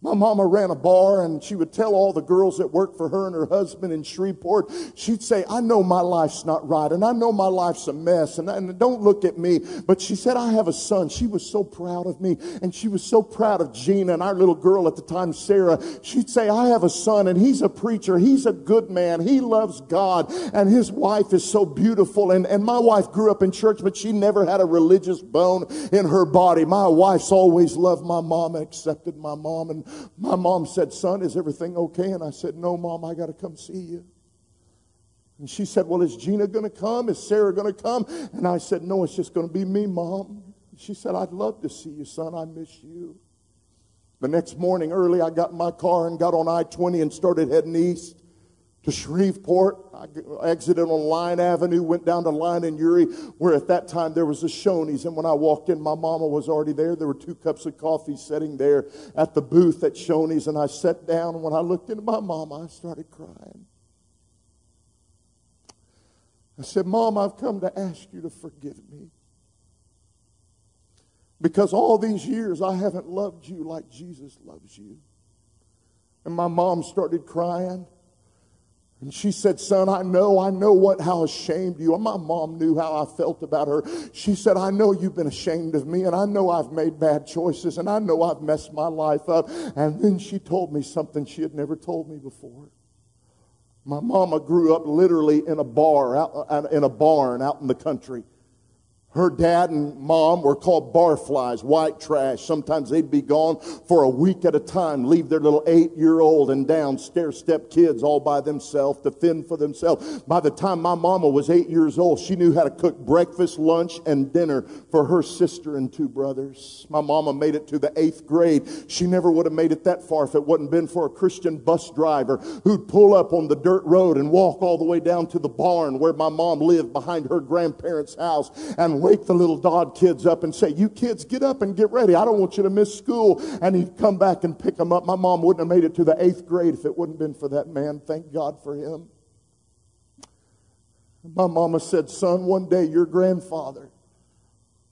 My mama ran a bar and she would tell all the girls that worked for her and her husband in Shreveport, she'd say, I know my life's not right and I know my life's a mess and, and don't look at me. But she said, I have a son. She was so proud of me and she was so proud of Gina and our little girl at the time, Sarah. She'd say, I have a son and he's a preacher. He's a good man. He loves God and his wife is so beautiful. And, and my wife grew up in church, but she never had a religious bone in her body. My wife's always loved my mom and accepted my mom and my mom said, Son, is everything okay? And I said, No, Mom, I got to come see you. And she said, Well, is Gina going to come? Is Sarah going to come? And I said, No, it's just going to be me, Mom. She said, I'd love to see you, son. I miss you. The next morning early, I got in my car and got on I 20 and started heading east to Shreveport. I exited on Line Avenue, went down to Line and Youree, where at that time there was a Shoney's. And when I walked in, my mama was already there. There were two cups of coffee sitting there at the booth at Shoney's. And I sat down, and when I looked into my mama, I started crying. I said, Mom, I've come to ask you to forgive me. Because all these years I haven't loved you like Jesus loves you. And my mom started crying. And she said, son, I know, I know what, how ashamed you are. My mom knew how I felt about her. She said, I know you've been ashamed of me and I know I've made bad choices and I know I've messed my life up. And then she told me something she had never told me before. My mama grew up literally in a bar, out, uh, in a barn out in the country. Her dad and mom were called barflies, white trash. Sometimes they'd be gone for a week at a time, leave their little eight year old and down stair step kids all by themselves to fend for themselves. By the time my mama was eight years old, she knew how to cook breakfast, lunch, and dinner for her sister and two brothers. My mama made it to the eighth grade. She never would have made it that far if it wasn't been for a Christian bus driver who'd pull up on the dirt road and walk all the way down to the barn where my mom lived behind her grandparents' house and wake the little Dodd kids up and say, You kids, get up and get ready. I don't want you to miss school. And he'd come back and pick them up. My mom wouldn't have made it to the eighth grade if it wouldn't been for that man. Thank God for him. My mama said, Son, one day your grandfather,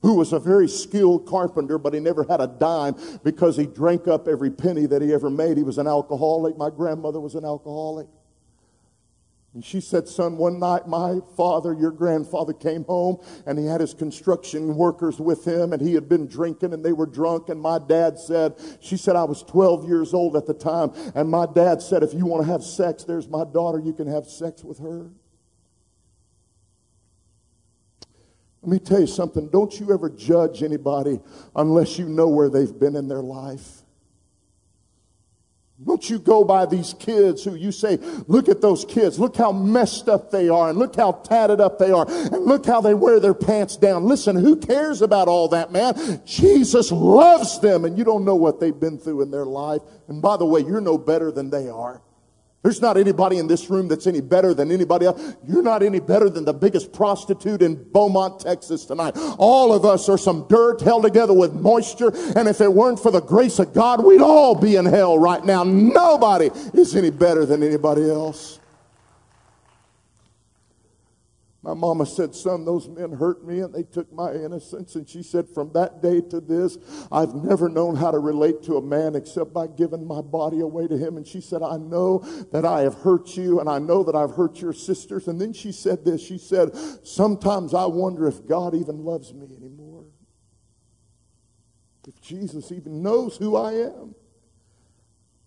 who was a very skilled carpenter, but he never had a dime because he drank up every penny that he ever made. He was an alcoholic. My grandmother was an alcoholic. And she said, Son, one night my father, your grandfather, came home and he had his construction workers with him and he had been drinking and they were drunk. And my dad said, She said, I was 12 years old at the time. And my dad said, If you want to have sex, there's my daughter. You can have sex with her. Let me tell you something. Don't you ever judge anybody unless you know where they've been in their life. Don't you go by these kids who you say, look at those kids. Look how messed up they are and look how tatted up they are and look how they wear their pants down. Listen, who cares about all that, man? Jesus loves them and you don't know what they've been through in their life. And by the way, you're no better than they are. There's not anybody in this room that's any better than anybody else. You're not any better than the biggest prostitute in Beaumont, Texas tonight. All of us are some dirt held together with moisture. And if it weren't for the grace of God, we'd all be in hell right now. Nobody is any better than anybody else. My mama said, Son, those men hurt me and they took my innocence. And she said, From that day to this, I've never known how to relate to a man except by giving my body away to him. And she said, I know that I have hurt you and I know that I've hurt your sisters. And then she said this She said, Sometimes I wonder if God even loves me anymore. If Jesus even knows who I am.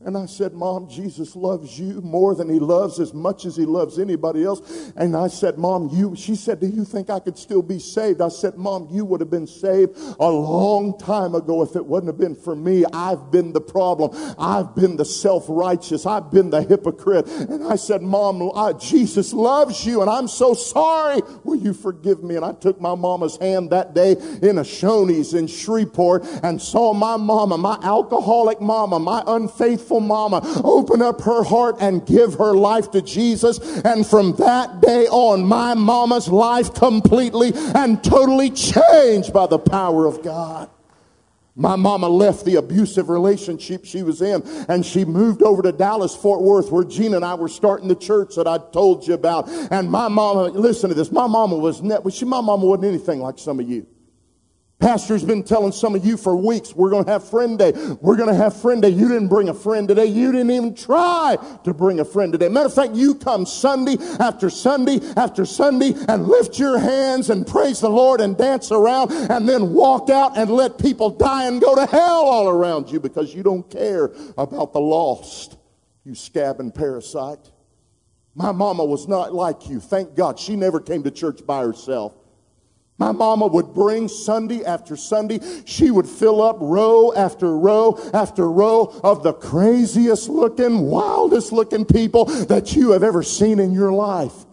And I said, Mom, Jesus loves you more than he loves as much as he loves anybody else. And I said, Mom, you, she said, Do you think I could still be saved? I said, Mom, you would have been saved a long time ago if it wouldn't have been for me. I've been the problem. I've been the self righteous. I've been the hypocrite. And I said, Mom, I, Jesus loves you and I'm so sorry. Will you forgive me? And I took my mama's hand that day in a Shoney's in Shreveport and saw my mama, my alcoholic mama, my unfaithful faithful mama open up her heart and give her life to Jesus. And from that day on, my mama's life completely and totally changed by the power of God. My mama left the abusive relationship she was in and she moved over to Dallas, Fort Worth, where Gina and I were starting the church that I told you about. And my mama, listen to this, my mama was, net, she, my mama wasn't anything like some of you. Pastor's been telling some of you for weeks, we're going to have friend day. We're going to have friend day. You didn't bring a friend today. You didn't even try to bring a friend today. Matter of fact, you come Sunday after Sunday after Sunday and lift your hands and praise the Lord and dance around and then walk out and let people die and go to hell all around you because you don't care about the lost. You scab and parasite. My mama was not like you. Thank God. She never came to church by herself. My mama would bring Sunday after Sunday. She would fill up row after row after row of the craziest looking, wildest looking people that you have ever seen in your life.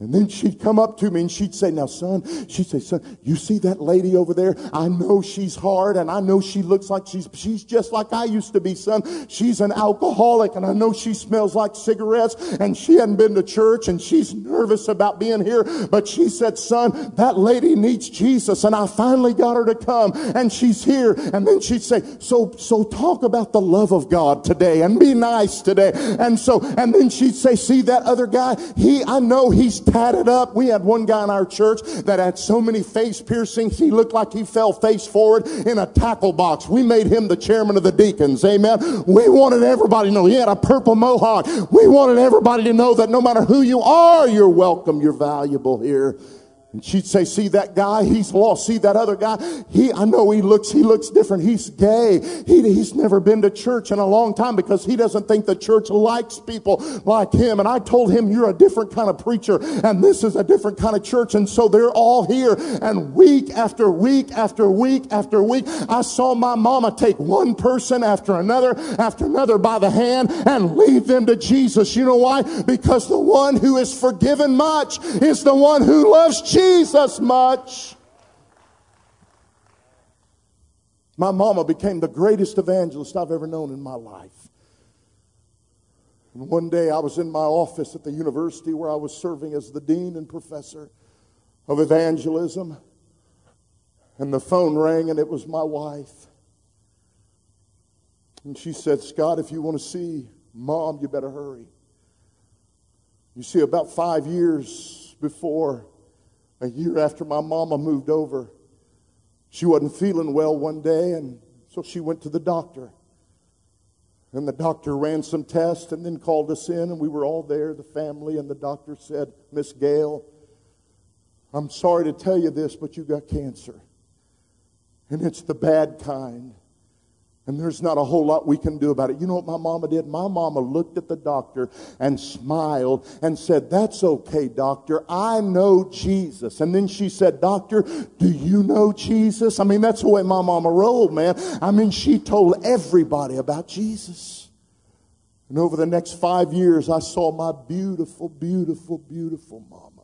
And then she'd come up to me and she'd say, Now, son, she'd say, Son, you see that lady over there? I know she's hard and I know she looks like she's, she's just like I used to be, son. She's an alcoholic and I know she smells like cigarettes and she hadn't been to church and she's nervous about being here. But she said, Son, that lady needs Jesus. And I finally got her to come and she's here. And then she'd say, So, so talk about the love of God today and be nice today. And so, and then she'd say, See that other guy? He, I know he's tatted up. We had one guy in our church that had so many face piercings, he looked like he fell face forward in a tackle box. We made him the chairman of the deacons. Amen. We wanted everybody to know he had a purple mohawk. We wanted everybody to know that no matter who you are, you're welcome, you're valuable here. And she'd say, see that guy? He's lost. See that other guy? He, I know he looks, he looks different. He's gay. He, he's never been to church in a long time because he doesn't think the church likes people like him. And I told him, you're a different kind of preacher and this is a different kind of church. And so they're all here. And week after week after week after week, I saw my mama take one person after another after another by the hand and lead them to Jesus. You know why? Because the one who is forgiven much is the one who loves Jesus. Jesus much. My mama became the greatest evangelist I've ever known in my life. And one day I was in my office at the university where I was serving as the dean and professor of evangelism. And the phone rang, and it was my wife. And she said, Scott, if you want to see mom, you better hurry. You see, about five years before a year after my mama moved over. She wasn't feeling well one day, and so she went to the doctor. And the doctor ran some tests and then called us in, and we were all there, the family, and the doctor said, Miss Gail, I'm sorry to tell you this, but you got cancer. And it's the bad kind. And there's not a whole lot we can do about it. You know what my mama did? My mama looked at the doctor and smiled and said, That's okay, doctor. I know Jesus. And then she said, Doctor, do you know Jesus? I mean, that's the way my mama rolled, man. I mean, she told everybody about Jesus. And over the next five years, I saw my beautiful, beautiful, beautiful mama.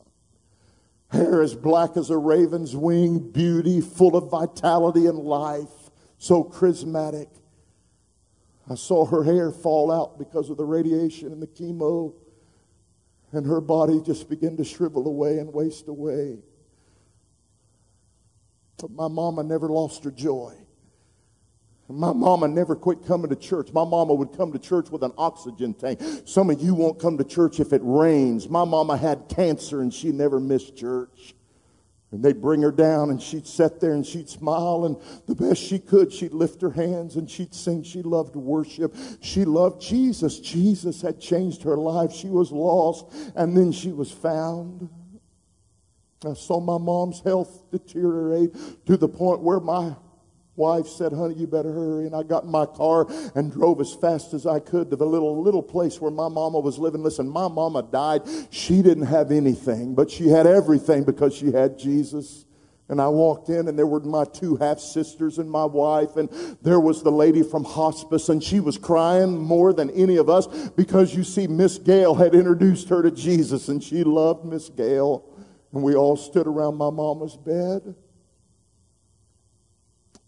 Hair as black as a raven's wing, beauty, full of vitality and life so charismatic. I saw her hair fall out because of the radiation and the chemo, and her body just begin to shrivel away and waste away. But my mama never lost her joy. My mama never quit coming to church. My mama would come to church with an oxygen tank. Some of you won't come to church if it rains. My mama had cancer and she never missed church. And they'd bring her down and she'd sit there and she'd smile and the best she could, she'd lift her hands and she'd sing. She loved worship. She loved Jesus. Jesus had changed her life. She was lost and then she was found. I saw my mom's health deteriorate to the point where my wife said, honey, you better hurry. And I got in my car and drove as fast as I could to the little, little place where my mama was living. Listen, my mama died. She didn't have anything, but she had everything because she had Jesus. And I walked in and there were my two half sisters and my wife and there was the lady from hospice and she was crying more than any of us because you see Miss Gail had introduced her to Jesus and she loved Miss Gail. And we all stood around my mama's bed.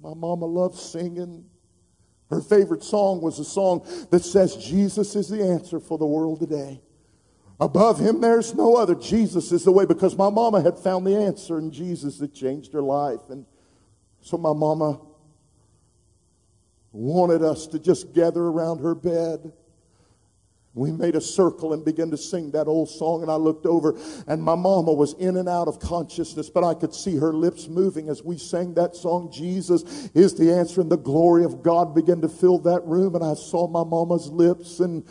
My mama loved singing. Her favorite song was a song that says, Jesus is the answer for the world today. Above him, there's no other. Jesus is the way because my mama had found the answer in Jesus that changed her life. And so my mama wanted us to just gather around her bed we made a circle and began to sing that old song, and I looked over, and my mama was in and out of consciousness, but I could see her lips moving as we sang that song. Jesus is the answer, and the glory of God began to fill that room, and I saw my mama's lips, and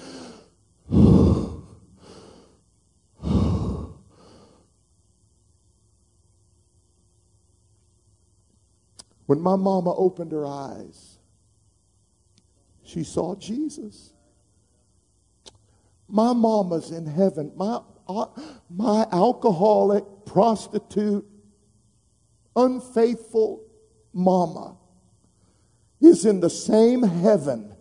when my mama opened her eyes, she saw Jesus. My mama's in heaven. My, uh, my alcoholic, prostitute, unfaithful mama is in the same heaven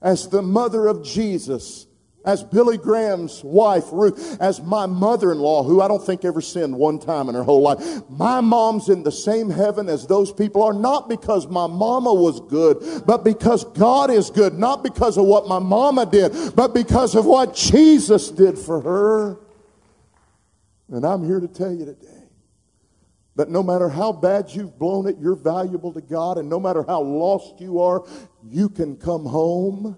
as the mother of Jesus as Billy Graham's wife, Ruth, as my mother in law, who I don't think ever sinned one time in her whole life. My mom's in the same heaven as those people are, not because my mama was good, but because God is good, not because of what my mama did, but because of what Jesus did for her. And I'm here to tell you today that no matter how bad you've blown it, you're valuable to God, and no matter how lost you are, you can come home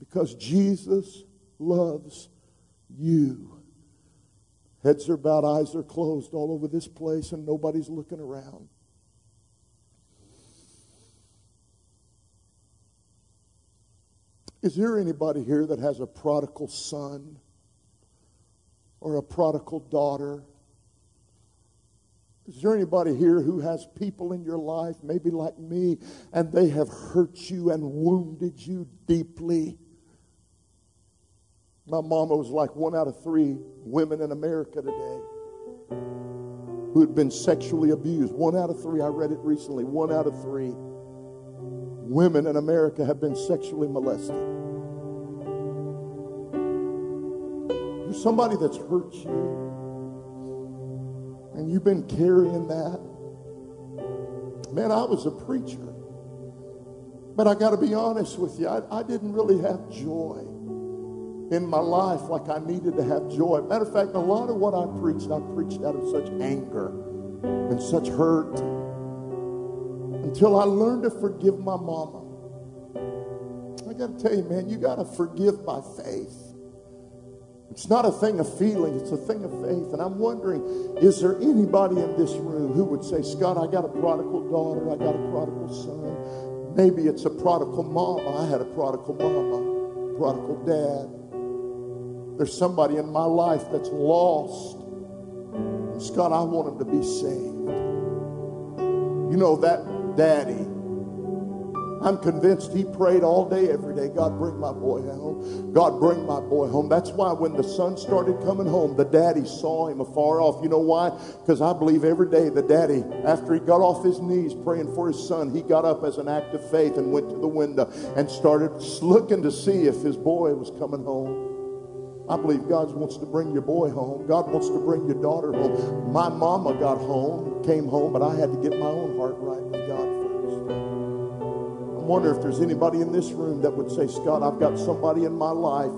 because Jesus loves you. Heads are bowed, eyes are closed all over this place, and nobody's looking around. Is there anybody here that has a prodigal son or a prodigal daughter? Is there anybody here who has people in your life, maybe like me, and they have hurt you and wounded you deeply? My mama was like one out of three women in America today who had been sexually abused. One out of three, I read it recently, one out of three women in America have been sexually molested. There's somebody that's hurt you and you've been carrying that. Man, I was a preacher. But I got to be honest with you, I, I, didn't really have joy in my life like I needed to have joy. Matter of fact, a lot of what I preached, I preached out of such anger and such hurt until I learned to forgive my mama. I got to tell you, man, you got to forgive by faith. It's not a thing of feeling, it's a thing of faith. And I'm wondering, is there anybody in this room who would say, Scott, I got a prodigal daughter, I got a prodigal son. Maybe it's a prodigal mama. I had a prodigal mama, prodigal dad. There's somebody in my life that's lost. And Scott, I want him to be saved. You know, that daddy I'm convinced he prayed all day, every day. God, bring my boy home. God, bring my boy home. That's why when the son started coming home, the daddy saw him afar off. You know why? Because I believe every day the daddy, after he got off his knees praying for his son, he got up as an act of faith and went to the window and started looking to see if his boy was coming home. I believe God wants to bring your boy home. God wants to bring your daughter home. My mama got home, came home, but I had to get my own heart right with God first. I wonder if there's anybody in this room that would say, Scott, I've got somebody in my life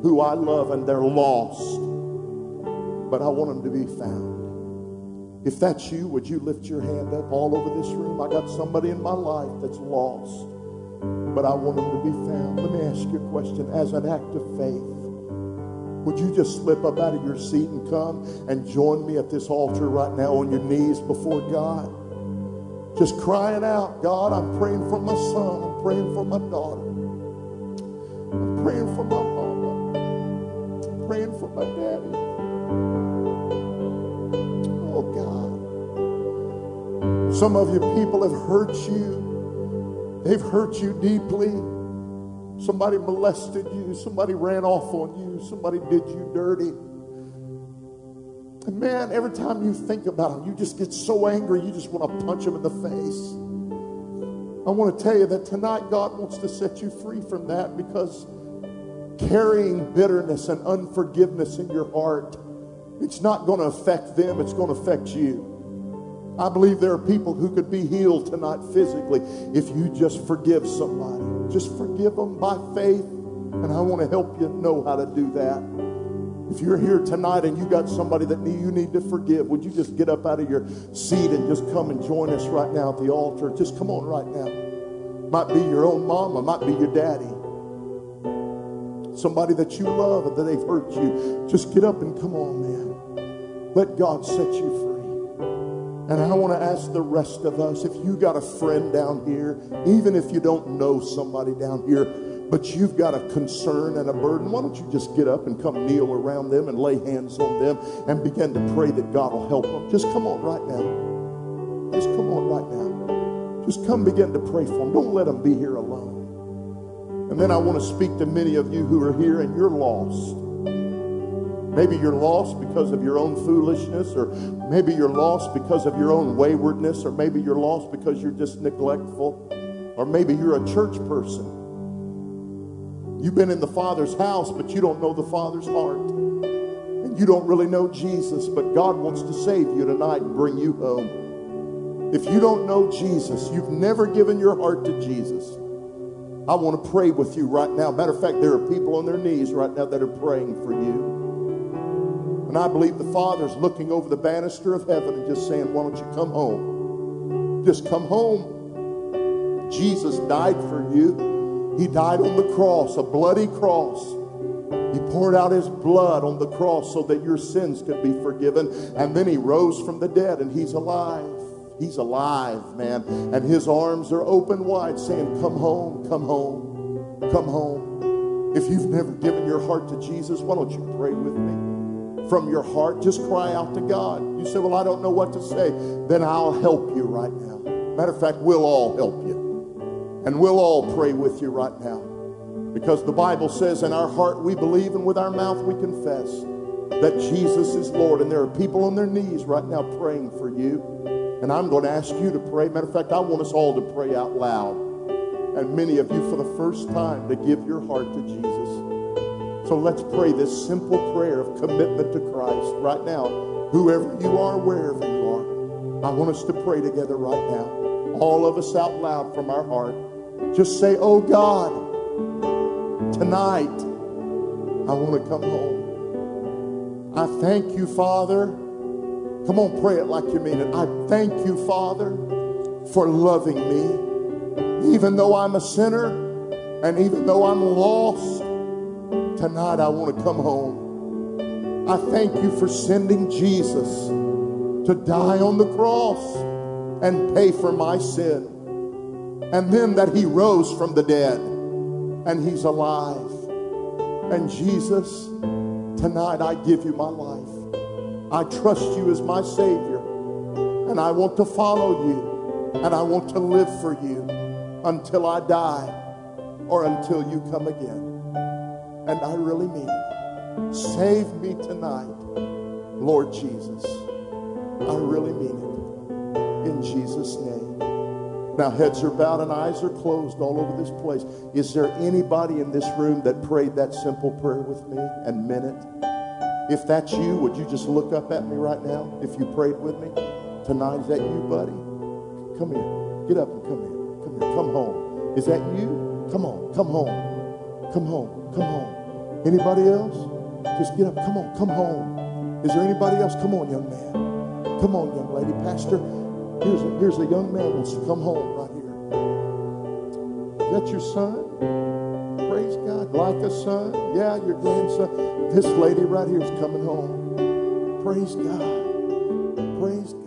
who I love and they're lost, but I want them to be found. If that's you, would you lift your hand up all over this room? I got somebody in my life that's lost, but I want them to be found. Let me ask you a question as an act of faith. Would you just slip up out of your seat and come and join me at this altar right now on your knees before God? Just crying out, God, I'm praying for my son. I'm praying for my daughter. I'm praying for my mama. I'm praying for my daddy. Oh, God. Some of you people have hurt you. They've hurt you deeply. Somebody molested you. Somebody ran off on you. Somebody did you dirty. And man, every time you think about them, you just get so angry, you just want to punch them in the face. I want to tell you that tonight God wants to set you free from that because carrying bitterness and unforgiveness in your heart, it's not going to affect them, it's going to affect you. I believe there are people who could be healed tonight physically if you just forgive somebody. Just forgive them by faith, and I want to help you know how to do that. If you're here tonight and you got somebody that you need to forgive, would you just get up out of your seat and just come and join us right now at the altar? Just come on right now. Might be your own mama, might be your daddy. Somebody that you love and that they've hurt you. Just get up and come on, man. Let God set you free. And I want to ask the rest of us if you got a friend down here, even if you don't know somebody down here, but you've got a concern and a burden, why don't you just get up and come kneel around them and lay hands on them and begin to pray that God will help them? Just come on right now. Just come on right now. Just come begin to pray for them. Don't let them be here alone. And then I want to speak to many of you who are here and you're lost. Maybe you're lost because of your own foolishness, or maybe you're lost because of your own waywardness, or maybe you're lost because you're just neglectful, or maybe you're a church person You've been in the Father's house, but you don't know the Father's heart. And you don't really know Jesus, but God wants to save you tonight and bring you home. If you don't know Jesus, you've never given your heart to Jesus. I want to pray with you right now. Matter of fact, there are people on their knees right now that are praying for you. And I believe the Father's looking over the banister of heaven and just saying, Why don't you come home? Just come home. Jesus died for you. He died on the cross, a bloody cross. He poured out his blood on the cross so that your sins could be forgiven. And then he rose from the dead and he's alive. He's alive, man. And his arms are open wide saying, Come home, come home, come home. If you've never given your heart to Jesus, why don't you pray with me? From your heart, just cry out to God. You say, Well, I don't know what to say. Then I'll help you right now. Matter of fact, we'll all help you. And we'll all pray with you right now. Because the Bible says, In our heart we believe, and with our mouth we confess that Jesus is Lord. And there are people on their knees right now praying for you. And I'm going to ask you to pray. Matter of fact, I want us all to pray out loud. And many of you for the first time to give your heart to Jesus. So let's pray this simple prayer of commitment to Christ right now. Whoever you are, wherever you are, I want us to pray together right now. All of us out loud from our heart. Just say, Oh God, tonight I want to come home. I thank you, Father Come on, pray it like you mean it. I thank you, Father, for loving me. Even though I'm a sinner and even though I'm lost, tonight I want to come home. I thank you for sending Jesus to die on the cross and pay for my sin. And then that he rose from the dead and he's alive. And Jesus, tonight I give you my life. I trust you as my Savior. And I want to follow you. And I want to live for you until I die or until you come again. And I really mean it. Save me tonight, Lord Jesus. I really mean it. In Jesus' name. Now, heads are bowed and eyes are closed all over this place. Is there anybody in this room that prayed that simple prayer with me and meant it? If that's you, would you just look up at me right now if you prayed with me? Tonight, is that you, buddy? Come here. Get up and come here. Come here. Come home. Is that you? Come on. Come home. Come home. Come home. Anybody else? Just get up. Come on. Come home. Is there anybody else? Come on, young man. Come on, young lady. Pastor, here's a, here's a young man wants to come home right here. Is that your son? Praise God. Like a son? Yeah, your grandson. This lady right here is coming home. Praise God. Praise God.